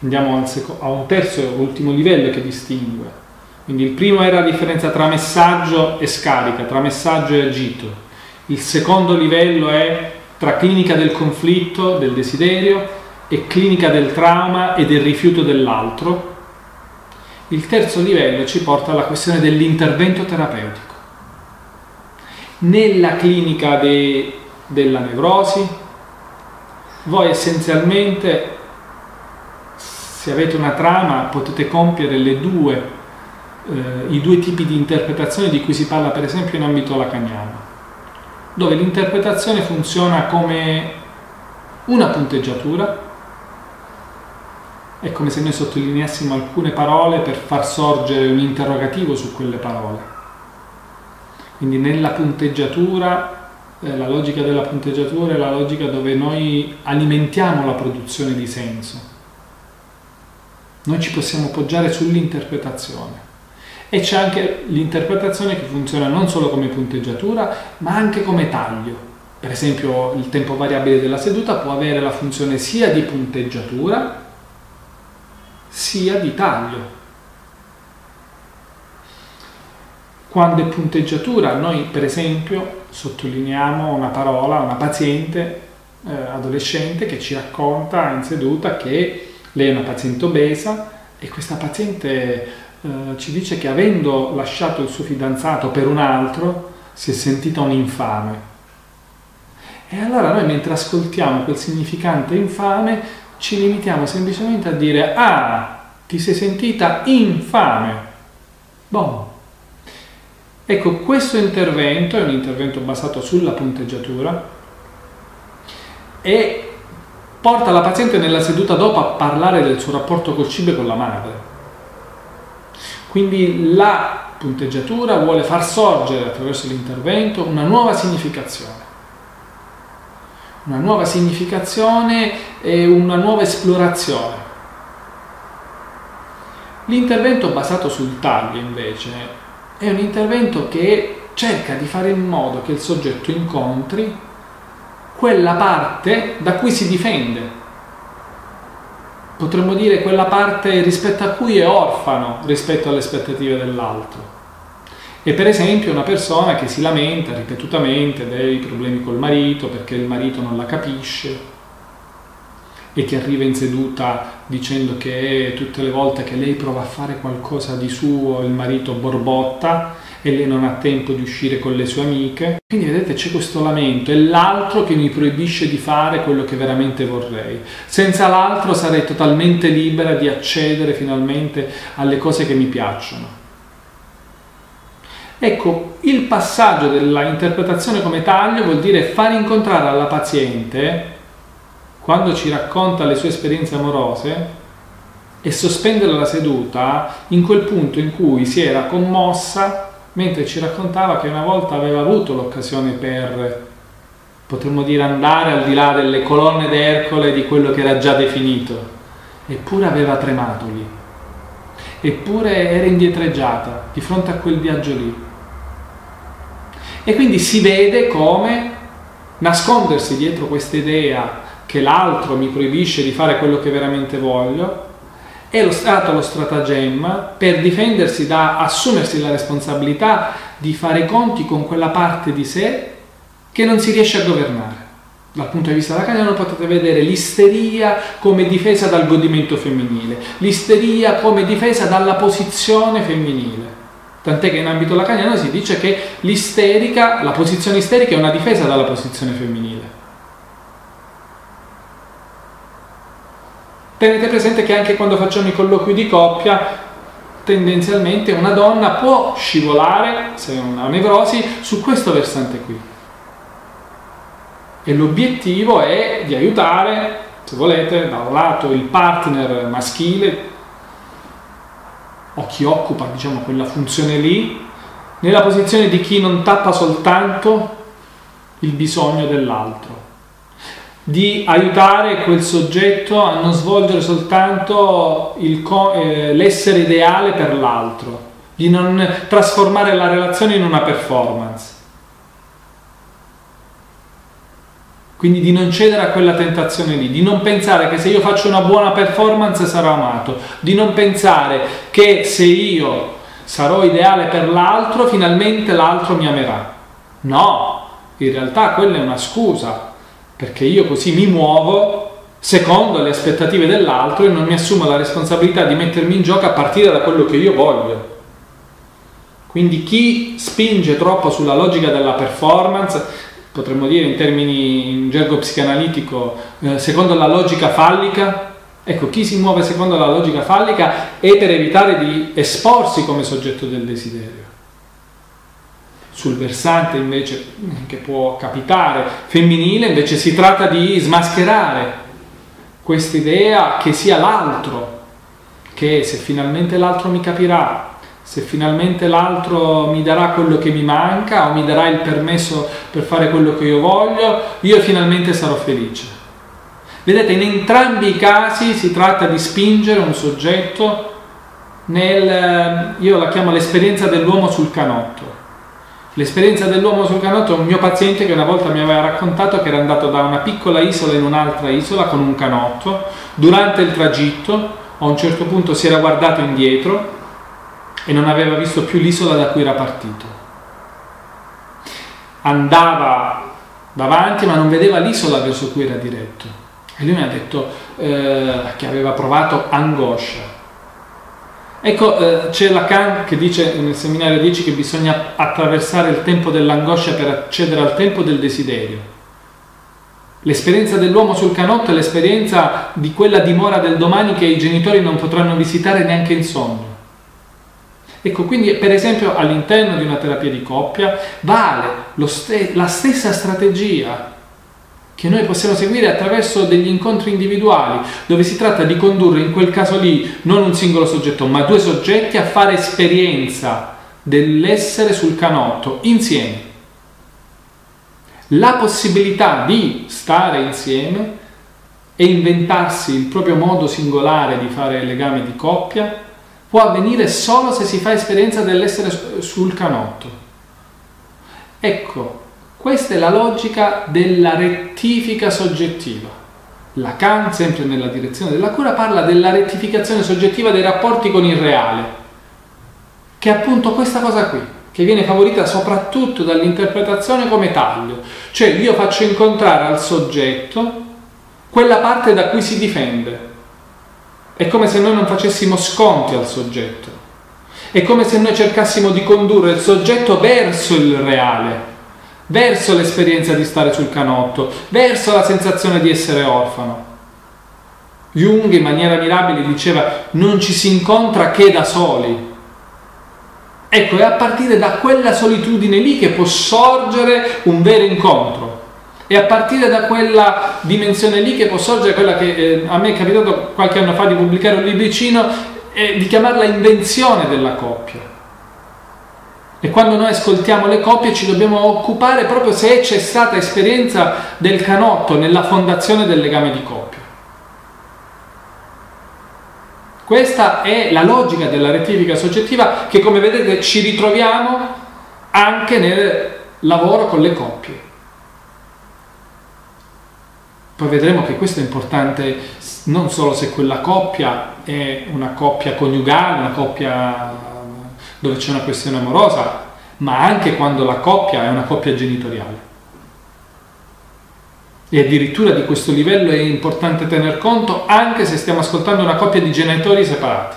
Andiamo a un terzo e ultimo livello che distingue. Quindi il primo era la differenza tra messaggio e scarica, tra messaggio e agito. Il secondo livello è tra clinica del conflitto, del desiderio, e clinica del trauma e del rifiuto dell'altro. Il terzo livello ci porta alla questione dell'intervento terapeutico. Nella clinica de, della nevrosi, voi essenzialmente, se avete una trama, potete compiere due, eh, i due tipi di interpretazione di cui si parla per esempio in ambito lacaniano, dove l'interpretazione funziona come una punteggiatura, è come se noi sottolineassimo alcune parole per far sorgere un interrogativo su quelle parole. Quindi nella punteggiatura, eh, la logica della punteggiatura è la logica dove noi alimentiamo la produzione di senso. Noi ci possiamo poggiare sull'interpretazione. E c'è anche l'interpretazione che funziona non solo come punteggiatura, ma anche come taglio. Per esempio il tempo variabile della seduta può avere la funzione sia di punteggiatura, sia di taglio. Quando è punteggiatura, noi per esempio sottolineiamo una parola, una paziente eh, adolescente che ci racconta in seduta che lei è una paziente obesa e questa paziente eh, ci dice che avendo lasciato il suo fidanzato per un altro si è sentita un infame. E allora noi mentre ascoltiamo quel significante infame ci limitiamo semplicemente a dire ah, ti sei sentita infame. Boh. Ecco, questo intervento è un intervento basato sulla punteggiatura e porta la paziente nella seduta dopo a parlare del suo rapporto col cibo e con la madre. Quindi la punteggiatura vuole far sorgere attraverso l'intervento una nuova significazione. Una nuova significazione e una nuova esplorazione. L'intervento basato sul taglio invece è un intervento che cerca di fare in modo che il soggetto incontri quella parte da cui si difende. Potremmo dire quella parte rispetto a cui è orfano rispetto alle aspettative dell'altro. E per esempio una persona che si lamenta ripetutamente dei problemi col marito perché il marito non la capisce, e che arriva in seduta dicendo che tutte le volte che lei prova a fare qualcosa di suo il marito borbotta e lei non ha tempo di uscire con le sue amiche. Quindi vedete c'è questo lamento, è l'altro che mi proibisce di fare quello che veramente vorrei. Senza l'altro sarei totalmente libera di accedere finalmente alle cose che mi piacciono. Ecco, il passaggio della interpretazione come taglio vuol dire far incontrare alla paziente quando ci racconta le sue esperienze amorose e sospendere la seduta in quel punto in cui si era commossa mentre ci raccontava che una volta aveva avuto l'occasione per, potremmo dire, andare al di là delle colonne d'Ercole di quello che era già definito, eppure aveva tremato lì, eppure era indietreggiata di fronte a quel viaggio lì. E quindi si vede come nascondersi dietro questa idea che l'altro mi proibisce di fare quello che veramente voglio, è stato lo stratagemma per difendersi da assumersi la responsabilità di fare conti con quella parte di sé che non si riesce a governare. Dal punto di vista lacaniano potete vedere l'isteria come difesa dal godimento femminile, l'isteria come difesa dalla posizione femminile. Tant'è che in ambito lacaniano si dice che l'isterica, la posizione isterica è una difesa dalla posizione femminile. Tenete presente che anche quando facciamo i colloqui di coppia, tendenzialmente una donna può scivolare, se è una nevrosi, su questo versante qui. E l'obiettivo è di aiutare, se volete, da un lato il partner maschile o chi occupa diciamo, quella funzione lì, nella posizione di chi non tappa soltanto il bisogno dell'altro di aiutare quel soggetto a non svolgere soltanto eh, l'essere ideale per l'altro, di non trasformare la relazione in una performance. Quindi di non cedere a quella tentazione lì, di non pensare che se io faccio una buona performance sarò amato, di non pensare che se io sarò ideale per l'altro, finalmente l'altro mi amerà. No, in realtà quella è una scusa, perché io così mi muovo secondo le aspettative dell'altro e non mi assumo la responsabilità di mettermi in gioco a partire da quello che io voglio. Quindi chi spinge troppo sulla logica della performance potremmo dire in termini in gergo psicanalitico, eh, secondo la logica fallica. Ecco, chi si muove secondo la logica fallica è per evitare di esporsi come soggetto del desiderio. Sul versante invece, che può capitare, femminile, invece si tratta di smascherare questa idea che sia l'altro, che se finalmente l'altro mi capirà, se finalmente l'altro mi darà quello che mi manca o mi darà il permesso per fare quello che io voglio, io finalmente sarò felice. Vedete, in entrambi i casi si tratta di spingere un soggetto nel, io la chiamo l'esperienza dell'uomo sul canotto. L'esperienza dell'uomo sul canotto un mio paziente che una volta mi aveva raccontato che era andato da una piccola isola in un'altra isola con un canotto, durante il tragitto a un certo punto si era guardato indietro e non aveva visto più l'isola da cui era partito. Andava davanti ma non vedeva l'isola verso cui era diretto. E lui mi ha detto eh, che aveva provato angoscia. Ecco, eh, c'è Lacan che dice nel seminario 10 che bisogna attraversare il tempo dell'angoscia per accedere al tempo del desiderio. L'esperienza dell'uomo sul canotto è l'esperienza di quella dimora del domani che i genitori non potranno visitare neanche in sogno. Ecco, quindi per esempio all'interno di una terapia di coppia vale st- la stessa strategia che noi possiamo seguire attraverso degli incontri individuali, dove si tratta di condurre in quel caso lì non un singolo soggetto, ma due soggetti a fare esperienza dell'essere sul canotto insieme. La possibilità di stare insieme e inventarsi il proprio modo singolare di fare legame di coppia può avvenire solo se si fa esperienza dell'essere sul canotto. Ecco, questa è la logica della rettifica soggettiva. Lacan, sempre nella direzione della cura, parla della rettificazione soggettiva dei rapporti con il reale, che è appunto questa cosa qui, che viene favorita soprattutto dall'interpretazione come taglio, cioè io faccio incontrare al soggetto quella parte da cui si difende, è come se noi non facessimo sconti al soggetto. È come se noi cercassimo di condurre il soggetto verso il reale, verso l'esperienza di stare sul canotto, verso la sensazione di essere orfano. Jung in maniera mirabile diceva non ci si incontra che da soli. Ecco, è a partire da quella solitudine lì che può sorgere un vero incontro. E a partire da quella dimensione lì che può sorgere quella che eh, a me è capitato qualche anno fa di pubblicare un libricino e di chiamarla invenzione della coppia. E quando noi ascoltiamo le coppie ci dobbiamo occupare proprio se c'è stata esperienza del canotto nella fondazione del legame di coppia. Questa è la logica della rettifica soggettiva che come vedete ci ritroviamo anche nel lavoro con le coppie. Poi vedremo che questo è importante non solo se quella coppia è una coppia coniugale, una coppia dove c'è una questione amorosa, ma anche quando la coppia è una coppia genitoriale. E addirittura di questo livello è importante tener conto anche se stiamo ascoltando una coppia di genitori separati.